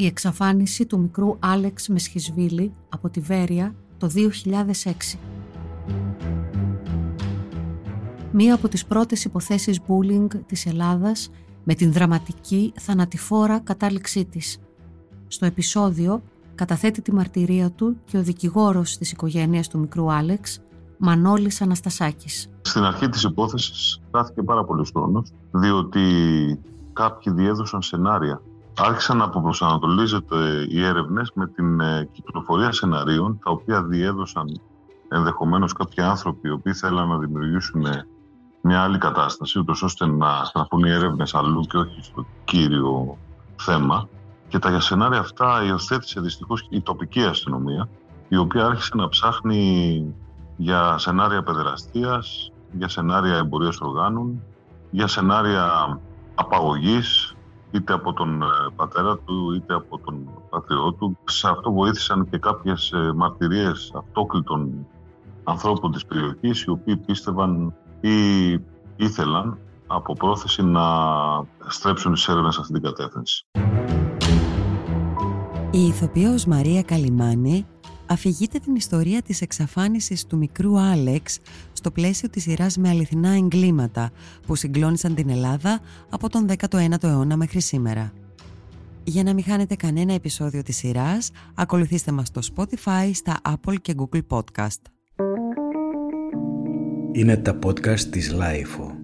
η εξαφάνιση του μικρού Άλεξ Μεσχισβίλη από τη Βέρεια το 2006. Μία από τις πρώτες υποθέσεις bullying της Ελλάδας με την δραματική θανατηφόρα κατάληξή της. Στο επεισόδιο καταθέτει τη μαρτυρία του και ο δικηγόρος της οικογένειας του μικρού Άλεξ, Μανώλης Αναστασάκης. Στην αρχή της υπόθεσης χάθηκε πάρα πολύ χρόνος, διότι κάποιοι διέδωσαν σενάρια. Άρχισαν να αποπροσανατολίζεται οι έρευνες με την ε, κυκλοφορία σεναρίων, τα οποία διέδωσαν ενδεχομένως κάποιοι άνθρωποι οι οποίοι θέλαν να δημιουργήσουν μια άλλη κατάσταση, ούτως ώστε να στραφούν οι έρευνες αλλού και όχι στο κύριο θέμα. Και τα σενάρια αυτά υιοθέτησε δυστυχώς η τοπική αστυνομία, η οποία άρχισε να ψάχνει για σενάρια παιδεραστίας, για σενάρια εμπορίας οργάνων, για σενάρια απαγωγής, είτε από τον ε, πατέρα του, είτε από τον πατριό του. Σε αυτό βοήθησαν και κάποιες ε, μαρτυρίες αυτόκλητων ανθρώπων της περιοχής, οι οποίοι πίστευαν ή ήθελαν από πρόθεση να στρέψουν τις έρευνες σε αυτή την κατεύθυνση. Η ηθοποιός Μαρία Καλιμάνη αφηγείται την ιστορία της εξαφάνισης του μικρού Άλεξ στο πλαίσιο της σειράς με αληθινά εγκλήματα που συγκλώνησαν την Ελλάδα από τον 19ο αιώνα μέχρι σήμερα. Για να μην χάνετε κανένα επεισόδιο της σειράς, ακολουθήστε μας στο Spotify, στα Apple και Google Podcast. Είναι τα podcast της Lifeo.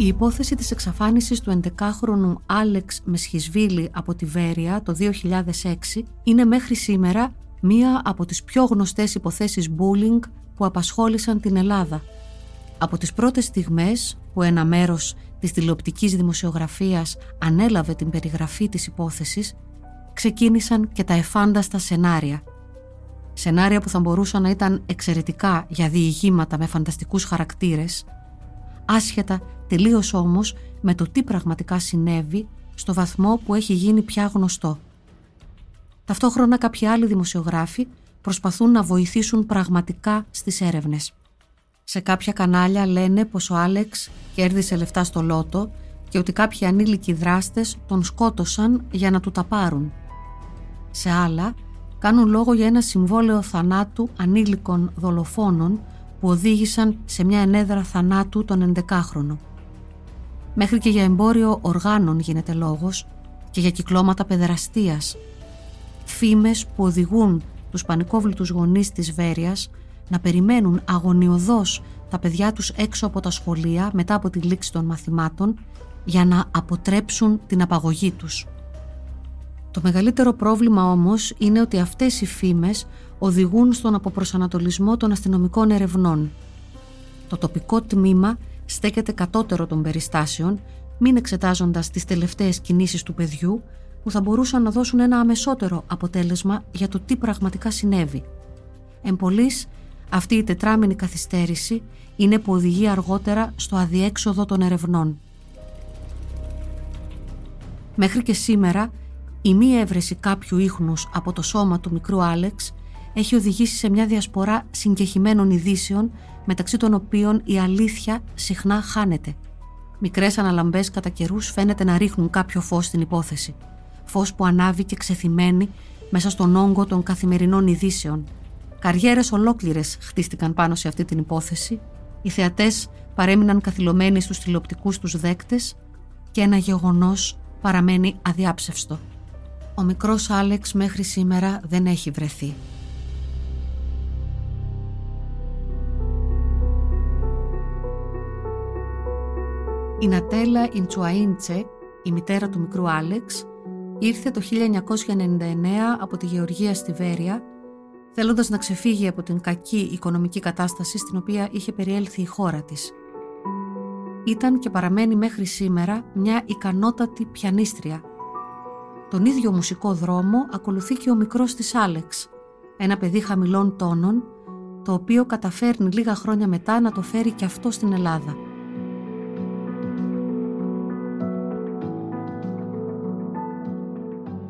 Η υπόθεση της εξαφάνισης του 11χρονου Άλεξ Μεσχισβίλη από τη Βέρεια το 2006 είναι μέχρι σήμερα μία από τις πιο γνωστές υποθέσεις bullying που απασχόλησαν την Ελλάδα. Από τις πρώτες στιγμές που ένα μέρος της τηλεοπτικής δημοσιογραφίας ανέλαβε την περιγραφή της υπόθεσης, ξεκίνησαν και τα εφάνταστα σενάρια. Σενάρια που θα μπορούσαν να ήταν εξαιρετικά για διηγήματα με φανταστικούς χαρακτήρες, άσχετα τελείως όμως με το τι πραγματικά συνέβη στο βαθμό που έχει γίνει πια γνωστό. Ταυτόχρονα κάποιοι άλλοι δημοσιογράφοι προσπαθούν να βοηθήσουν πραγματικά στις έρευνες. Σε κάποια κανάλια λένε πως ο Άλεξ κέρδισε λεφτά στο λότο και ότι κάποιοι ανήλικοι δράστες τον σκότωσαν για να του τα πάρουν. Σε άλλα κάνουν λόγο για ένα συμβόλαιο θανάτου ανήλικων δολοφόνων που οδήγησαν σε μια ενέδρα θανάτου τον 11χρονο. Μέχρι και για εμπόριο οργάνων γίνεται λόγος και για κυκλώματα παιδεραστίας. Φήμες που οδηγούν τους πανικόβλητους γονείς της Βέρειας να περιμένουν αγωνιωδώς τα παιδιά τους έξω από τα σχολεία μετά από τη λήξη των μαθημάτων για να αποτρέψουν την απαγωγή τους. Το μεγαλύτερο πρόβλημα όμως είναι ότι αυτές οι φήμες οδηγούν στον αποπροσανατολισμό των αστυνομικών ερευνών. Το τοπικό τμήμα στέκεται κατώτερο των περιστάσεων, μην εξετάζοντας τις τελευταίες κινήσεις του παιδιού που θα μπορούσαν να δώσουν ένα αμεσότερο αποτέλεσμα για το τι πραγματικά συνέβη. Εν αυτή η τετράμινη καθυστέρηση είναι που οδηγεί αργότερα στο αδιέξοδο των ερευνών. Μέχρι και σήμερα, η μη έβρεση κάποιου ίχνους από το σώμα του μικρού Άλεξ έχει οδηγήσει σε μια διασπορά συγκεχημένων ειδήσεων μεταξύ των οποίων η αλήθεια συχνά χάνεται. Μικρές αναλαμπές κατά καιρούς φαίνεται να ρίχνουν κάποιο φως στην υπόθεση. Φως που ανάβει και ξεθυμένει μέσα στον όγκο των καθημερινών ειδήσεων – Καριέρες ολόκληρες χτίστηκαν πάνω σε αυτή την υπόθεση, οι θεατές παρέμειναν καθυλωμένοι στους τηλεοπτικούς τους δέκτες και ένα γεγονός παραμένει αδιάψευστο. Ο μικρός Άλεξ μέχρι σήμερα δεν έχει βρεθεί. Η Νατέλα Ιντσουαΐντσε, η μητέρα του μικρού Άλεξ, ήρθε το 1999 από τη Γεωργία στη Βέρεια θέλοντας να ξεφύγει από την κακή οικονομική κατάσταση στην οποία είχε περιέλθει η χώρα της. Ήταν και παραμένει μέχρι σήμερα μια ικανότατη πιανίστρια. Τον ίδιο μουσικό δρόμο ακολουθεί και ο μικρός της Άλεξ, ένα παιδί χαμηλών τόνων, το οποίο καταφέρνει λίγα χρόνια μετά να το φέρει και αυτό στην Ελλάδα.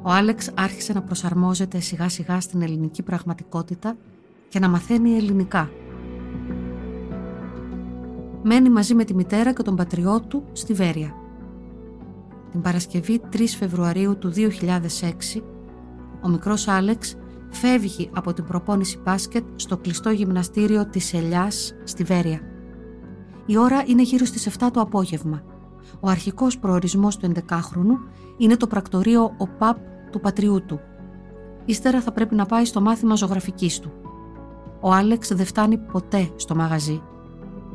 Ο Άλεξ άρχισε να προσαρμόζεται σιγά σιγά στην ελληνική πραγματικότητα και να μαθαίνει ελληνικά. Μένει μαζί με τη μητέρα και τον πατριό του στη Βέρεια. Την Παρασκευή 3 Φεβρουαρίου του 2006, ο μικρός Άλεξ φεύγει από την προπόνηση μπάσκετ στο κλειστό γυμναστήριο της Ελιάς στη Βέρεια. Η ώρα είναι γύρω στις 7 το απόγευμα. Ο αρχικός προορισμός του 11χρονου είναι το πρακτορείο ΟΠΑΠ του πατριού του. Ύστερα θα πρέπει να πάει στο μάθημα ζωγραφικής του. Ο Άλεξ δεν φτάνει ποτέ στο μαγαζί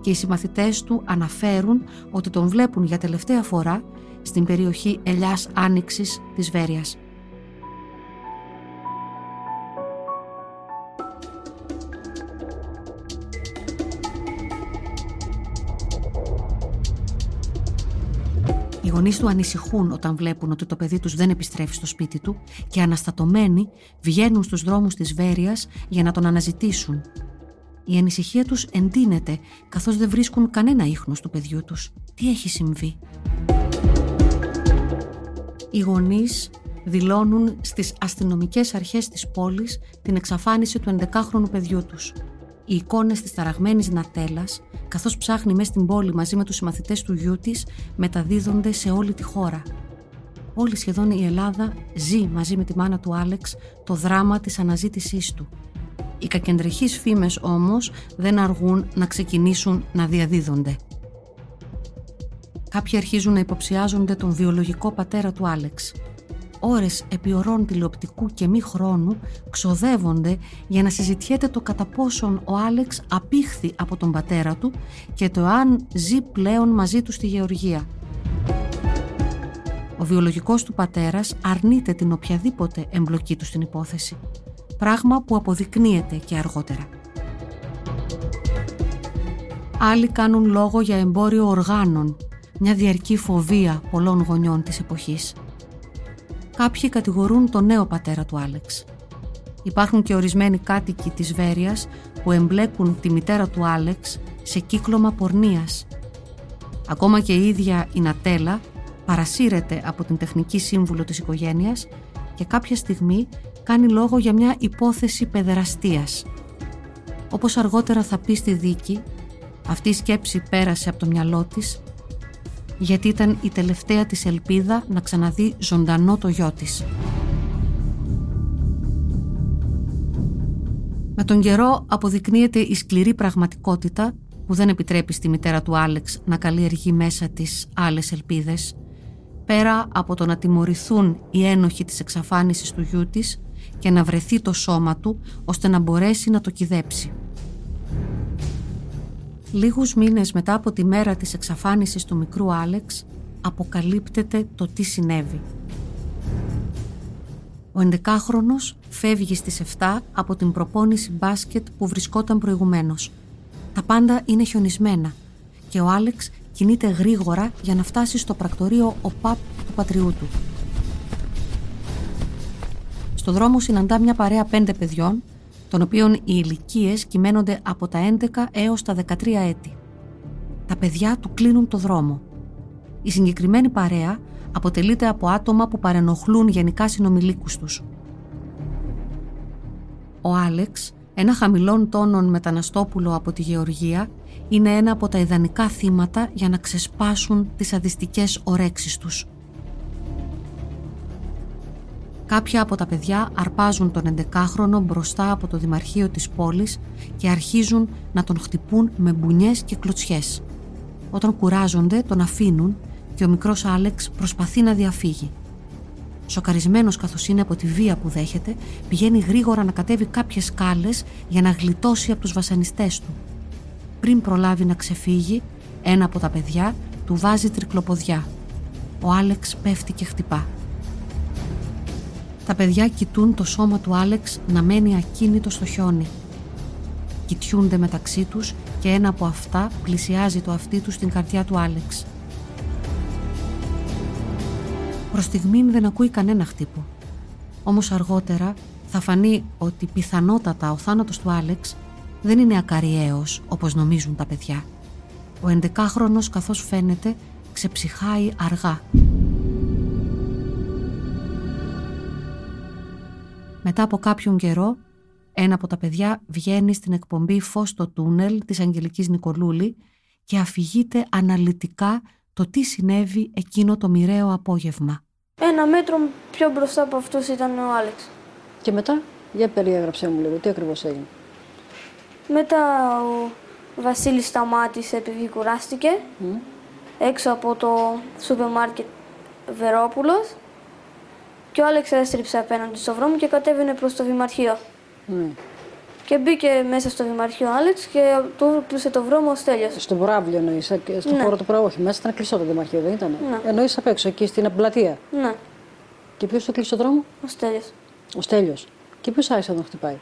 και οι συμμαθητές του αναφέρουν ότι τον βλέπουν για τελευταία φορά στην περιοχή Ελιάς Άνοιξης της Βέρειας. Γονείς του ανησυχούν όταν βλέπουν ότι το παιδί τους δεν επιστρέφει στο σπίτι του και αναστατωμένοι βγαίνουν στους δρόμους της Βέρειας για να τον αναζητήσουν. Η ανησυχία τους εντείνεται καθώς δεν βρίσκουν κανένα ίχνος του παιδιού τους. Τι έχει συμβεί; Οι γονείς δηλώνουν στις αστυνομικές αρχές της πόλης την εξαφάνιση του 11χρονου παιδιού τους. Οι εικόνες της ταραγμένης Νατέλας, καθώς ψάχνει μέσα στην πόλη μαζί με τους συμμαθητές του γιού της, μεταδίδονται σε όλη τη χώρα. Όλη σχεδόν η Ελλάδα ζει μαζί με τη μάνα του Άλεξ το δράμα της αναζήτησής του. Οι κακεντρεχείς φήμες όμως δεν αργούν να ξεκινήσουν να διαδίδονται. Κάποιοι αρχίζουν να υποψιάζονται τον βιολογικό πατέρα του Άλεξ. Ώρες επί ωρών τηλεοπτικού και μη χρόνου ξοδεύονται για να συζητιέται το κατά πόσον ο Άλεξ απήχθη από τον πατέρα του και το αν ζει πλέον μαζί του στη Γεωργία. Ο βιολογικός του πατέρας αρνείται την οποιαδήποτε εμπλοκή του στην υπόθεση. Πράγμα που αποδεικνύεται και αργότερα. Άλλοι κάνουν λόγο για εμπόριο οργάνων μια διαρκή φοβία πολλών γονιών της εποχής. Κάποιοι κατηγορούν τον νέο πατέρα του Άλεξ. Υπάρχουν και ορισμένοι κάτοικοι της Βέρειας που εμπλέκουν τη μητέρα του Άλεξ σε κύκλωμα πορνείας. Ακόμα και η ίδια η Νατέλα παρασύρεται από την τεχνική σύμβουλο της οικογένειας και κάποια στιγμή κάνει λόγο για μια υπόθεση παιδεραστίας. Όπως αργότερα θα πει στη δίκη, αυτή η σκέψη πέρασε από το μυαλό της γιατί ήταν η τελευταία της ελπίδα να ξαναδεί ζωντανό το γιο της. Με τον καιρό αποδεικνύεται η σκληρή πραγματικότητα που δεν επιτρέπει στη μητέρα του Άλεξ να καλλιεργεί μέσα της άλλες ελπίδες, πέρα από το να τιμωρηθούν οι ένοχοι της εξαφάνισης του γιού της και να βρεθεί το σώμα του ώστε να μπορέσει να το κυδέψει. Λίγους μήνες μετά από τη μέρα της εξαφάνισης του μικρού Άλεξ, αποκαλύπτεται το τι συνέβη. Ο 11χρονος φεύγει στις 7 από την προπόνηση μπάσκετ που βρισκόταν προηγουμένως. Τα πάντα είναι χιονισμένα και ο Άλεξ κινείται γρήγορα για να φτάσει στο πρακτορείο ΟΠΑΠ του πατριού του. Στο δρόμο συναντά μια παρέα πέντε παιδιών των οποίων οι ηλικίες κυμαίνονται από τα 11 έως τα 13 έτη. Τα παιδιά του κλείνουν το δρόμο. Η συγκεκριμένη παρέα αποτελείται από άτομα που παρενοχλούν γενικά συνομιλίκους τους. Ο Άλεξ, ένα χαμηλών τόνων μεταναστόπουλο από τη Γεωργία, είναι ένα από τα ιδανικά θύματα για να ξεσπάσουν τις αδιστικές ορέξεις τους. Κάποια από τα παιδιά αρπάζουν τον 11χρονο μπροστά από το Δημαρχείο της πόλης και αρχίζουν να τον χτυπούν με μπουνιές και κλωτσιές. Όταν κουράζονται τον αφήνουν και ο μικρός Άλεξ προσπαθεί να διαφύγει. Σοκαρισμένος καθώς είναι από τη βία που δέχεται, πηγαίνει γρήγορα να κατέβει κάποιες σκάλες για να γλιτώσει από τους βασανιστές του. Πριν προλάβει να ξεφύγει, ένα από τα παιδιά του βάζει τρικλοποδιά. Ο Άλεξ πέφτει και χτυπά. Τα παιδιά κοιτούν το σώμα του Άλεξ να μένει ακίνητο στο χιόνι. Κοιτιούνται μεταξύ τους και ένα από αυτά πλησιάζει το αυτί τους στην καρδιά του Άλεξ. Προς στιγμήν δεν ακούει κανένα χτύπο. Όμως αργότερα θα φανεί ότι πιθανότατα ο θάνατος του Άλεξ δεν είναι ακαριαίος όπως νομίζουν τα παιδιά. Ο 11χρονος καθώς φαίνεται ξεψυχάει αργά Μετά από κάποιον καιρό, ένα από τα παιδιά βγαίνει στην εκπομπή «Φως στο τούνελ» της Αγγελικής Νικολούλη και αφηγείται αναλυτικά το τι συνέβη εκείνο το μοιραίο απόγευμα. Ένα μέτρο πιο μπροστά από αυτούς ήταν ο Άλεξ. Και μετά, για περιέγραψέ μου λίγο, τι ακριβώς έγινε. Μετά ο Βασίλης σταμάτησε επειδή κουράστηκε έξω από το σούπερ μάρκετ Βερόπουλος και ο Άλεξ έστριψε απέναντι στο δρόμο και κατέβαινε προς το δημαρχείο. Ναι. Και μπήκε μέσα στο δημαρχείο ο Άλεξ και του κλείσε το βρώμο ο Στέλιος. Στο προάβλιο εννοείς, στον Ναι. χώρο του προάβλου. Όχι, μέσα ήταν κλειστό το δημαρχείο, δεν ήταν. Ναι. Εννοείς απ' έξω, εκεί στην πλατεία. Ναι, Και ποιος το κλείσε το δρόμο, ο Στέλιος. ο Στέλιο. Και ποιος άρχισε να τον χτυπάει;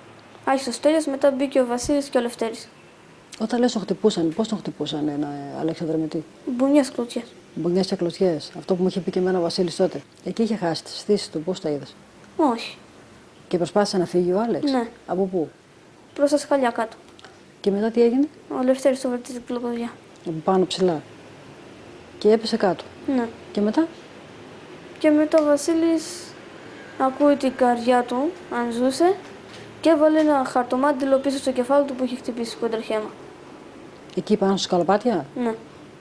Άρχισε ο Στέλιος, μετά μπήκε ο Βασίλης και ο Λευτέρης. Όταν λες τον χτυπούσαν, πώς τον χτυπούσαν ένα ε, Αλέξανδρο με τι; Μπουνιές κλωτσιές. Μπουνιέ και κλωτσιέ. Αυτό που μου είχε πει και εμένα ο Βασίλης τότε. Εκεί είχε χάσει τι αισθήσει του, πώς τα είδες; Όχι, Και προσπάθησε να φύγει ο Άλεξ; Ναι. Από πού; προς τα σκαλιά κάτω. Και μετά τι έγινε; Ο Λευτέρης το βερτίζει κλοποδιά. Από πάνω ψηλά. Και έπεσε κάτω. Ναι. Και μετά; Και μετά ο Βασίλης ακούει την καρδιά του, αν ζούσε, και έβαλε ένα χαρτομάτιλο πίσω στο κεφάλι του που είχε χτυπήσει κοντρεχέμα. Εκεί πάνω στα σκαλοπάτια; Ναι.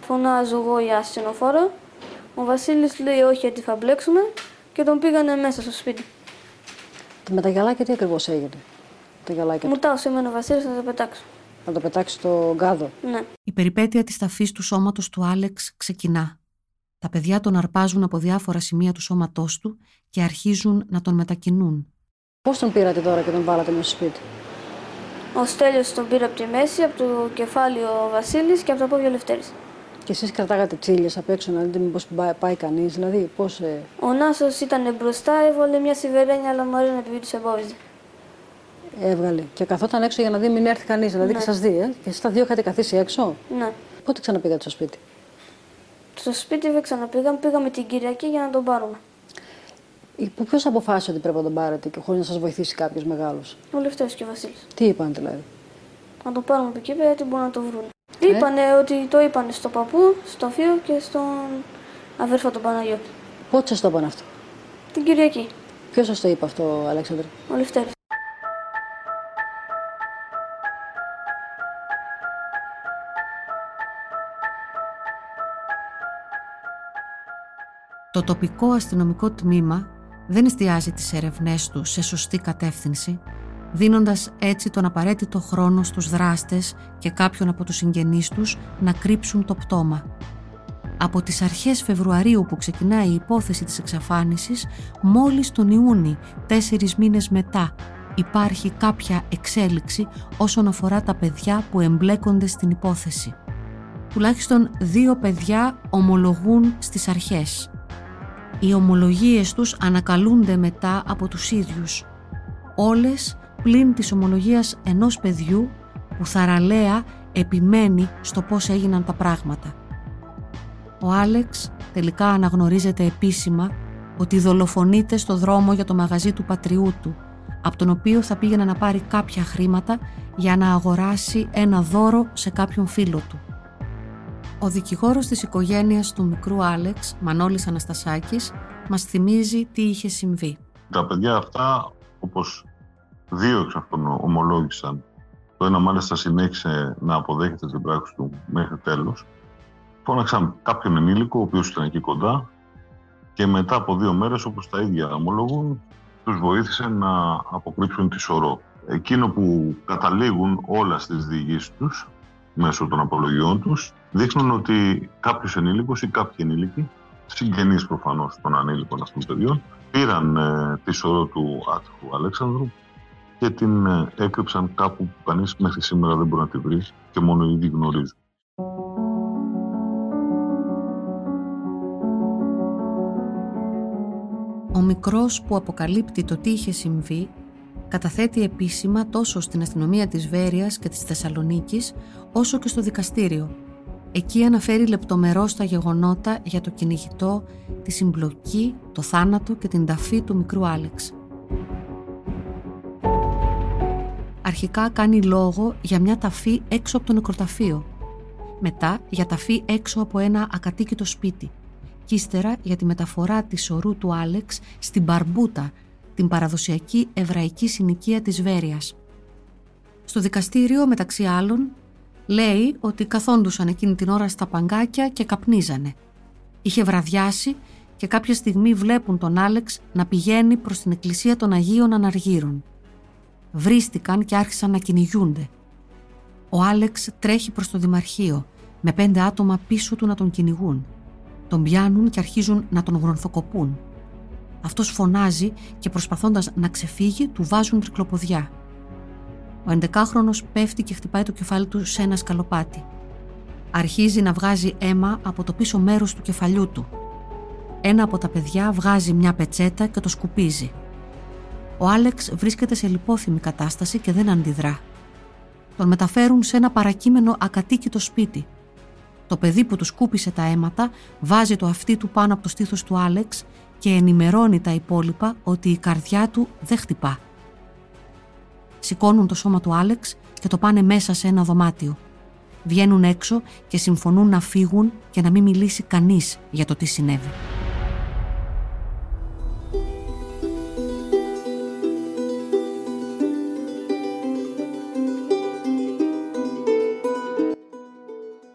Φωνάζω εγώ για ασθενοφόρο. Ο Βασίλης λέει όχι γιατί θα μπλέξουμε και τον πήγανε μέσα στο σπίτι. Με τα γυαλάκια τι ακριβώς έγινε; Τα γυαλάκια Μου του. τάωσε εμένα ο Βασίλης να τα πετάξω. Να το πετάξεις στο γκάδο; Ναι. Η περιπέτεια της ταφής του σώματος του Άλεξ ξεκινά. Τα παιδιά τον αρπάζουν από διάφορα σημεία του σώματός του και αρχίζουν να τον μετακινούν. Πώς τον πήρατε τώρα και τον βάλατε μέσα στο σπίτι; Ο Στέλιος τον πήρε από τη μέση, από το κεφάλι ο Βασίλης και από τα πόδια ο Λευτέρης. Και εσείς κρατάγατε τσίλιες απ' έξω να δείτε μήπως πάει, πάει κανείς. Δηλαδή, πώς. Ε... Ο Νάσος ήταν μπροστά, έβαλε μια σιβερένια λαμαρίνα επειδή τους εμπόδιζε. έβγαλε. Και καθόταν έξω για να δει μην έρθει κανείς. Δηλαδή Ναι. και σας δει, ε. Και εσεί τα δύο είχατε καθίσει έξω. Ναι. Πότε ξαναπήγατε στο σπίτι; Στο σπίτι δεν ξαναπήγαμε, πήγαμε την Κυριακή για να τον πάρουμε. Ποιος αποφάσισε ότι πρέπει να τον πάρετε και χωρίς να σας βοηθήσει κάποιος μεγάλος; Ο Λευτέρης και ο Βασίλης. Τι είπαν δηλαδή; Να τον πάρουμε από εκεί πέρα γιατί μπορούν να το βρουν. Είπανε ότι το είπανε στο παππού, στο θείο και στον αδέρφο τον Παναγιώτη. Πότε σας το είπαν αυτό; Την Κυριακή. Ποιος σας το είπε αυτό, Αλέξανδρε; Ο Λευτέρης. Το τοπικό αστυνομικό τμήμα δεν εστιάζει τις έρευνές του σε σωστή κατεύθυνση, δίνοντας έτσι τον απαραίτητο χρόνο στους δράστες και κάποιον από τους συγγενείς τους να κρύψουν το πτώμα. Από τις αρχές Φεβρουαρίου που ξεκινάει η υπόθεση της εξαφάνισης, μόλις τον Ιούνι, τέσσερις μήνες μετά, υπάρχει κάποια εξέλιξη όσον αφορά τα παιδιά που εμπλέκονται στην υπόθεση. Τουλάχιστον δύο παιδιά ομολογούν στις αρχές. Οι ομολογίες τους ανακαλούνται μετά από τους ίδιους. Όλες πλην της ομολογίας ενός παιδιού που θαραλέα επιμένει στο πώς έγιναν τα πράγματα. Ο Άλεξ τελικά αναγνωρίζεται επίσημα ότι δολοφονείται στο δρόμο για το μαγαζί του πατριού του, από τον οποίο θα πήγαινε να πάρει κάποια χρήματα για να αγοράσει ένα δώρο σε κάποιον φίλο του. Ο δικηγόρος της οικογένειας του μικρού Άλεξ, Μανώλης Αναστασάκης, μας θυμίζει τι είχε συμβεί. Τα παιδιά αυτά, όπως δύο εξ αυτών ομολόγησαν, το ένα μάλιστα συνέχισε να αποδέχεται την πράξη του μέχρι τέλος, φώναξαν κάποιον ενήλικο, ο οποίος ήταν εκεί κοντά και μετά από δύο μέρες, όπως τα ίδια ομολογούν, τους βοήθησε να αποκρύψουν τη σωρό. Εκείνο που καταλήγουν όλα στις διηγήσεις τους, μέσω των απολογιών τους, δείχνουν ότι κάποιος ενήλικος ή κάποιοι ενήλικοι, συγγενείς προφανώς των ανήλικων αυτών των παιδιών, πήραν ε, τη σωρό του άτυχου Αλέξανδρου και την ε, έκρυψαν κάπου που κανείς μέχρι σήμερα δεν μπορεί να τη βρει και μόνο οι ίδιοι γνωρίζουν. Ο μικρός που αποκαλύπτει το τι είχε συμβεί καταθέτει επίσημα τόσο στην αστυνομία της Βέρειας και της Θεσσαλονίκης όσο και στο δικαστήριο. Εκεί αναφέρει λεπτομερώς τα γεγονότα για το κυνηγητό, τη συμπλοκή, το θάνατο και την ταφή του μικρού Άλεξ. Αρχικά κάνει λόγο για μια ταφή έξω από το νεκροταφείο. Μετά για ταφή έξω από ένα ακατοίκητο σπίτι. Και ύστερα για τη μεταφορά της ορού του Άλεξ στην Μπαρμπούτα, την παραδοσιακή εβραϊκή συνοικία της Βέρειας. Στο δικαστήριο, μεταξύ άλλων, λέει ότι καθόντουσαν εκείνη την ώρα στα παγκάκια και καπνίζανε. Είχε βραδιάσει και κάποια στιγμή βλέπουν τον Άλεξ να πηγαίνει προς την εκκλησία των Αγίων Αναργύρων. Βρίστηκαν και άρχισαν να κυνηγούνται. Ο Άλεξ τρέχει προς το Δημαρχείο, με πέντε άτομα πίσω του να τον κυνηγούν. Τον πιάνουν και αρχίζουν να τον γρονθοκοπούν. Αυτός φωνάζει και προσπαθώντας να ξεφύγει του βάζουν τρικλοποδιά. Ο 11χρονος πέφτει και χτυπάει το κεφάλι του σε ένα σκαλοπάτι. Αρχίζει να βγάζει αίμα από το πίσω μέρος του κεφαλιού του. Ένα από τα παιδιά βγάζει μια πετσέτα και το σκουπίζει. Ο Άλεξ βρίσκεται σε λιπόθυμη κατάσταση και δεν αντιδρά. Τον μεταφέρουν σε ένα παρακείμενο ακατοίκητο σπίτι. Το παιδί που τους σκούπισε τα αίματα βάζει το αυτί του πάνω από το στήθος του Άλεξ και ενημερώνει τα υπόλοιπα ότι η καρδιά του δεν χτυπά. Σηκώνουν το σώμα του Άλεξ και το πάνε μέσα σε ένα δωμάτιο. Βγαίνουν έξω και συμφωνούν να φύγουν και να μην μιλήσει κανείς για το τι συνέβη.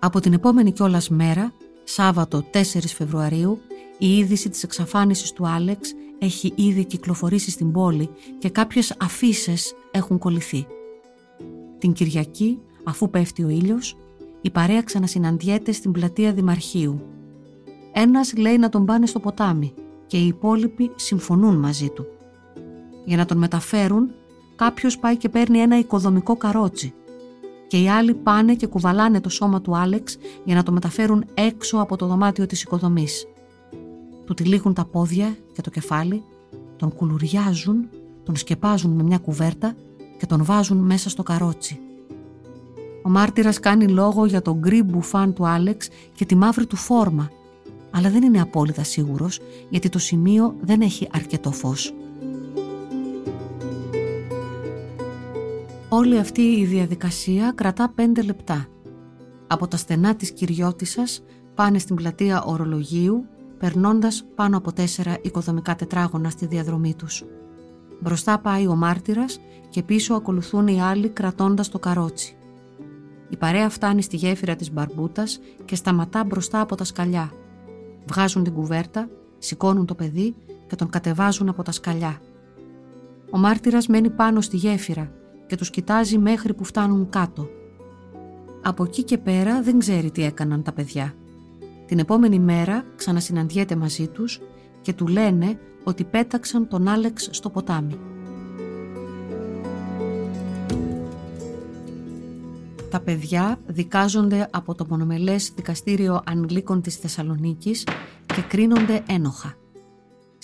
Από την επόμενη κιόλας μέρα, Σάββατο 4 Φεβρουαρίου, η είδηση της εξαφάνισης του Άλεξ έχει ήδη κυκλοφορήσει στην πόλη και κάποιες αφήσει έχουν κολληθεί. Την Κυριακή, αφού πέφτει ο ήλιος, η παρέα ξανασυναντιέται στην πλατεία Δημαρχείου. Ένας λέει να τον πάνε στο ποτάμι και οι υπόλοιποι συμφωνούν μαζί του. Για να τον μεταφέρουν, κάποιος πάει και παίρνει ένα οικοδομικό καρότσι και οι άλλοι πάνε και κουβαλάνε το σώμα του Άλεξ για να το μεταφέρουν έξω από το δωμάτιο της οικοδομής. Του τυλίγουν τα πόδια και το κεφάλι, τον κουλουριάζουν, τον σκεπάζουν με μια κουβέρτα και τον βάζουν μέσα στο καρότσι. Ο μάρτυρας κάνει λόγο για τον γκρι μπουφάν του Άλεξ και τη μαύρη του φόρμα, αλλά δεν είναι απόλυτα σίγουρος γιατί το σημείο δεν έχει αρκετό φως. Όλη αυτή η διαδικασία κρατά πέντε λεπτά. Από τα στενά της κυριώτισσας πάνε στην πλατεία ορολογίου, περνώντας πάνω από τέσσερα οικοδομικά τετράγωνα στη διαδρομή τους. Μπροστά πάει ο μάρτυρας και πίσω ακολουθούν οι άλλοι κρατώντας το καρότσι. Η παρέα φτάνει στη γέφυρα της μπαρμπούτας και σταματά μπροστά από τα σκαλιά. Βγάζουν την κουβέρτα, σηκώνουν το παιδί και τον κατεβάζουν από τα σκαλιά. Ο μάρτυρας μένει πάνω στη γέφυρα και τους κοιτάζει μέχρι που φτάνουν κάτω. Από εκεί και πέρα δεν ξέρει τι έκαναν τα παιδιά. Την επόμενη μέρα ξανασυναντιέται μαζί τους και του λένε ότι πέταξαν τον Άλεξ στο ποτάμι. Τα παιδιά δικάζονται από το μονομελές δικαστήριο ανηλίκων της Θεσσαλονίκης και κρίνονται ένοχα.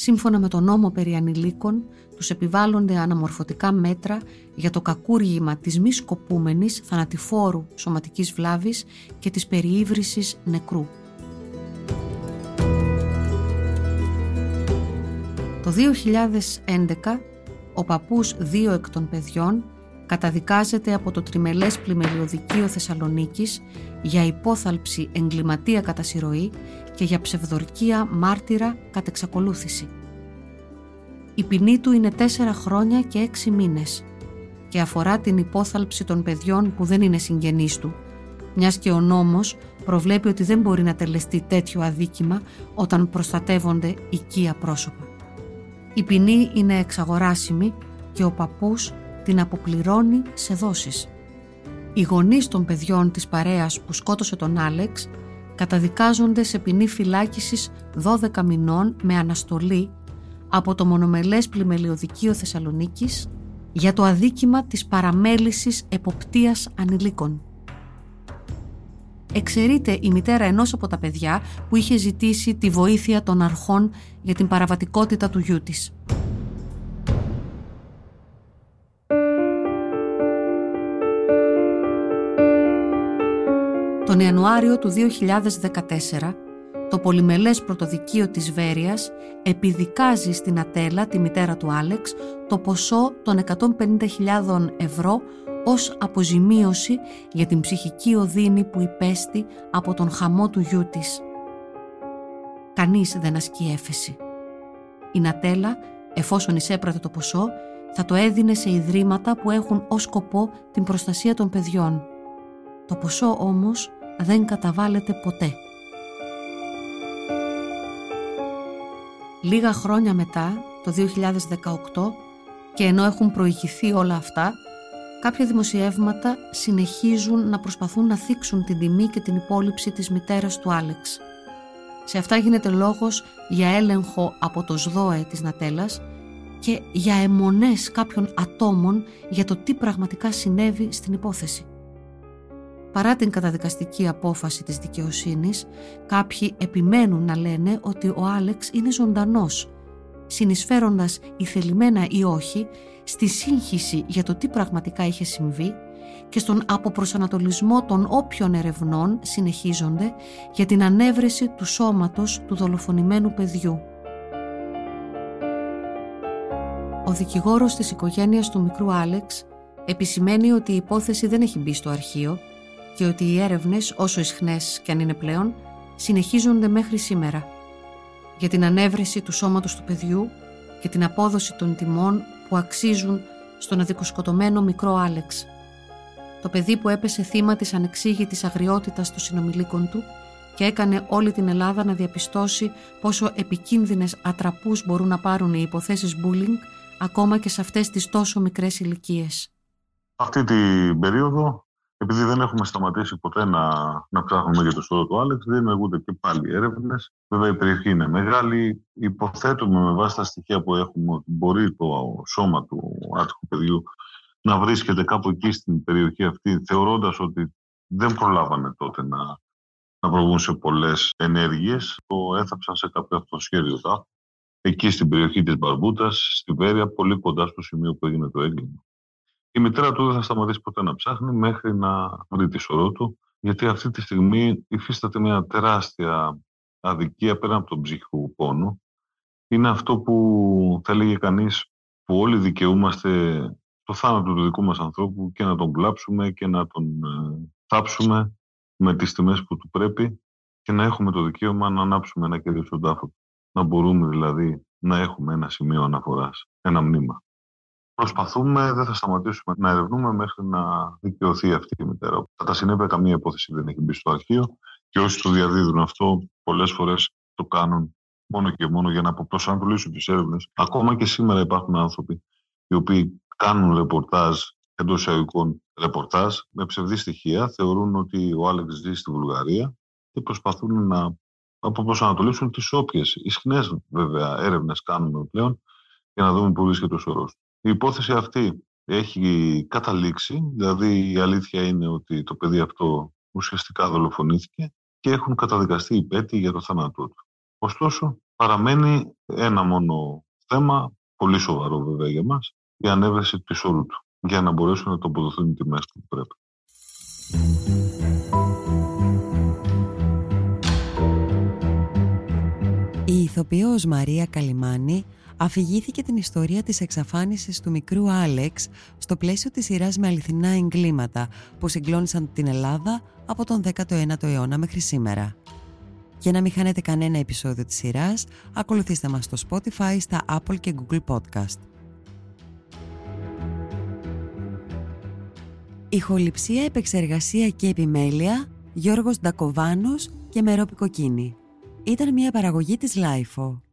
Σύμφωνα με τον νόμο περί ανηλίκων, τους επιβάλλονται αναμορφωτικά μέτρα για το κακούργημα της μη σκοπούμενης θανατηφόρου σωματικής βλάβης και της περιήβρησης νεκρού. Το 2011, ο παππούς δύο εκ των παιδιών καταδικάζεται από το τριμελές πλημελιωδικείο Θεσσαλονίκης για υπόθαλψη εγκληματία κατά συρροή και για ψευδορκία μάρτυρα κατ' εξακολούθηση. Η ποινή του είναι τέσσερα χρόνια και έξι μήνες και αφορά την υπόθαλψη των παιδιών που δεν είναι συγγενείς του, μιας και ο νόμος προβλέπει ότι δεν μπορεί να τελεστεί τέτοιο αδίκημα όταν προστατεύονται οικία πρόσωπα. Η ποινή είναι εξαγοράσιμη και ο παππούς την αποπληρώνει σε δόσεις. Οι γονείς των παιδιών της παρέας που σκότωσε τον Άλεξ καταδικάζονται σε ποινή φυλάκισης 12 μηνών με αναστολή από το μονομελές πλημελιωδικείο Θεσσαλονίκης για το αδίκημα της παραμέλησης εποπτείας ανηλίκων. Εξαιρείται η μητέρα ενός από τα παιδιά που είχε ζητήσει τη βοήθεια των αρχών για την παραβατικότητα του γιού της. Τον Ιανουάριο του 2014, το πολυμελές πρωτοδικείο της Βέρειας επιδικάζει στην Ατέλα, τη μητέρα του Άλεξ, το ποσό των 150.000 ευρώ ως αποζημίωση για την ψυχική οδύνη που υπέστη από τον χαμό του γιού της. Κανείς δεν ασκεί έφεση. Η Νατέλα, εφόσον εισέπρατε το ποσό, θα το έδινε σε ιδρύματα που έχουν ως σκοπό την προστασία των παιδιών. Το ποσό όμως δεν καταβάλλεται ποτέ. Λίγα χρόνια μετά, το 2018, και ενώ έχουν προηγηθεί όλα αυτά, κάποια δημοσιεύματα συνεχίζουν να προσπαθούν να θίξουν την τιμή και την υπόλοιψη της μητέρας του Άλεξ. Σε αυτά γίνεται λόγος για έλεγχο από το ΣΔΟΕ της Νατέλας και για αιμονές κάποιων ατόμων για το τι πραγματικά συνέβη στην υπόθεση. Παρά την καταδικαστική απόφαση της δικαιοσύνης, κάποιοι επιμένουν να λένε ότι ο Άλεξ είναι ζωντανός, συνεισφέροντας ηθελημένα ή όχι στη σύγχυση για το τι πραγματικά είχε συμβεί και στον αποπροσανατολισμό των όποιων ερευνών συνεχίζονται για την ανέβρεση του σώματος του δολοφονημένου παιδιού. Ο δικηγόρος της οικογένειας του μικρού Άλεξ επισημαίνει ότι η υπόθεση δεν έχει μπει στο αρχείο και ότι οι έρευνες, όσο ισχνές και αν είναι πλέον, συνεχίζονται μέχρι σήμερα. Για την ανέβρεση του σώματος του παιδιού και την απόδοση των τιμών που αξίζουν στον αδικοσκοτωμένο μικρό Άλεξ. Το παιδί που έπεσε θύμα της ανεξήγητης αγριότητας των συνομιλίκων του και έκανε όλη την Ελλάδα να διαπιστώσει πόσο επικίνδυνες ατραπούς μπορούν να πάρουν οι υποθέσεις bullying ακόμα και σε αυτές τις τόσο μικρές ηλικίες. Αυτή την περίοδο, επειδή δεν έχουμε σταματήσει ποτέ να, να ψάχνουμε για το σώμα του Άλεξ, δημιουργούνται και πάλι έρευνες. Βέβαια, η περιοχή είναι μεγάλη. Υποθέτουμε με βάση τα στοιχεία που έχουμε ότι μπορεί το σώμα του άτυχου παιδιού να βρίσκεται κάπου εκεί στην περιοχή αυτή, θεωρώντας ότι δεν προλάβανε τότε να, να προβούν σε πολλές ενέργειες. Το έθαψαν σε κάποιο αυτοσχέδιο εκεί στην περιοχή της Μπαρμπούτας, στη Βέρεια, πολύ κοντά στο σημείο που έγινε το έγκλημα. Η μητέρα του δεν θα σταματήσει ποτέ να ψάχνει μέχρι να βρει τη σωρό του, γιατί αυτή τη στιγμή υφίσταται μια τεράστια αδικία πέρα από τον ψυχικό πόνο. Είναι αυτό που θα έλεγε κανείς που όλοι δικαιούμαστε το θάνατο του δικού μας ανθρώπου και να τον κλάψουμε και να τον ε, θάψουμε με τις τιμές που του πρέπει και να έχουμε το δικαίωμα να ανάψουμε ένα κέντρο στον τάφο του να μπορούμε δηλαδή να έχουμε ένα σημείο αναφοράς, ένα μνήμα. Προσπαθούμε, δεν θα σταματήσουμε να ερευνούμε μέχρι να δικαιωθεί αυτή η μητέρα. Κατά συνέπεια, καμία υπόθεση δεν έχει μπει στο αρχείο και όσοι το διαδίδουν αυτό, πολλές φορές το κάνουν μόνο και μόνο για να αποπροσανατολίσουν τις έρευνες. Ακόμα και σήμερα υπάρχουν άνθρωποι οι οποίοι κάνουν ρεπορτάζ εντός εισαγωγικών ρεπορτάζ με ψευδή στοιχεία, θεωρούν ότι ο Άλεξ ζει στη Βουλγαρία και προσπαθούν να από προσανατολίσουν τις όποιες ισχνές βέβαια έρευνες κάνουμε πλέον για να δούμε πού βρίσκεται ο σωρός. Η υπόθεση αυτή έχει καταλήξει, δηλαδή η αλήθεια είναι ότι το παιδί αυτό ουσιαστικά δολοφονήθηκε και έχουν καταδικαστεί οι πέτοι για το θάνατό του. Ωστόσο, παραμένει ένα μόνο θέμα, πολύ σοβαρό βέβαια για μας, η ανέβρεση του όρου του, για να μπορέσουν να το αποδοθούν οι τιμές που πρέπει. Η ηθοποιός Μαρία Καλιμάνη αφηγήθηκε την ιστορία της εξαφάνισης του μικρού Άλεξ στο πλαίσιο της σειράς με αληθινά εγκλήματα που συγκλώνησαν την Ελλάδα από τον 19ο αιώνα μέχρι σήμερα. Για να μην χάνετε κανένα επεισόδιο της σειράς, ακολουθήστε μας στο Spotify, στα Apple και Google Podcast. Ηχοληψία, επεξεργασία και επιμέλεια Γιώργος Ντακοβάνος και Μερόπη Κοκκίνη ήταν μια παραγωγή της Lifeo.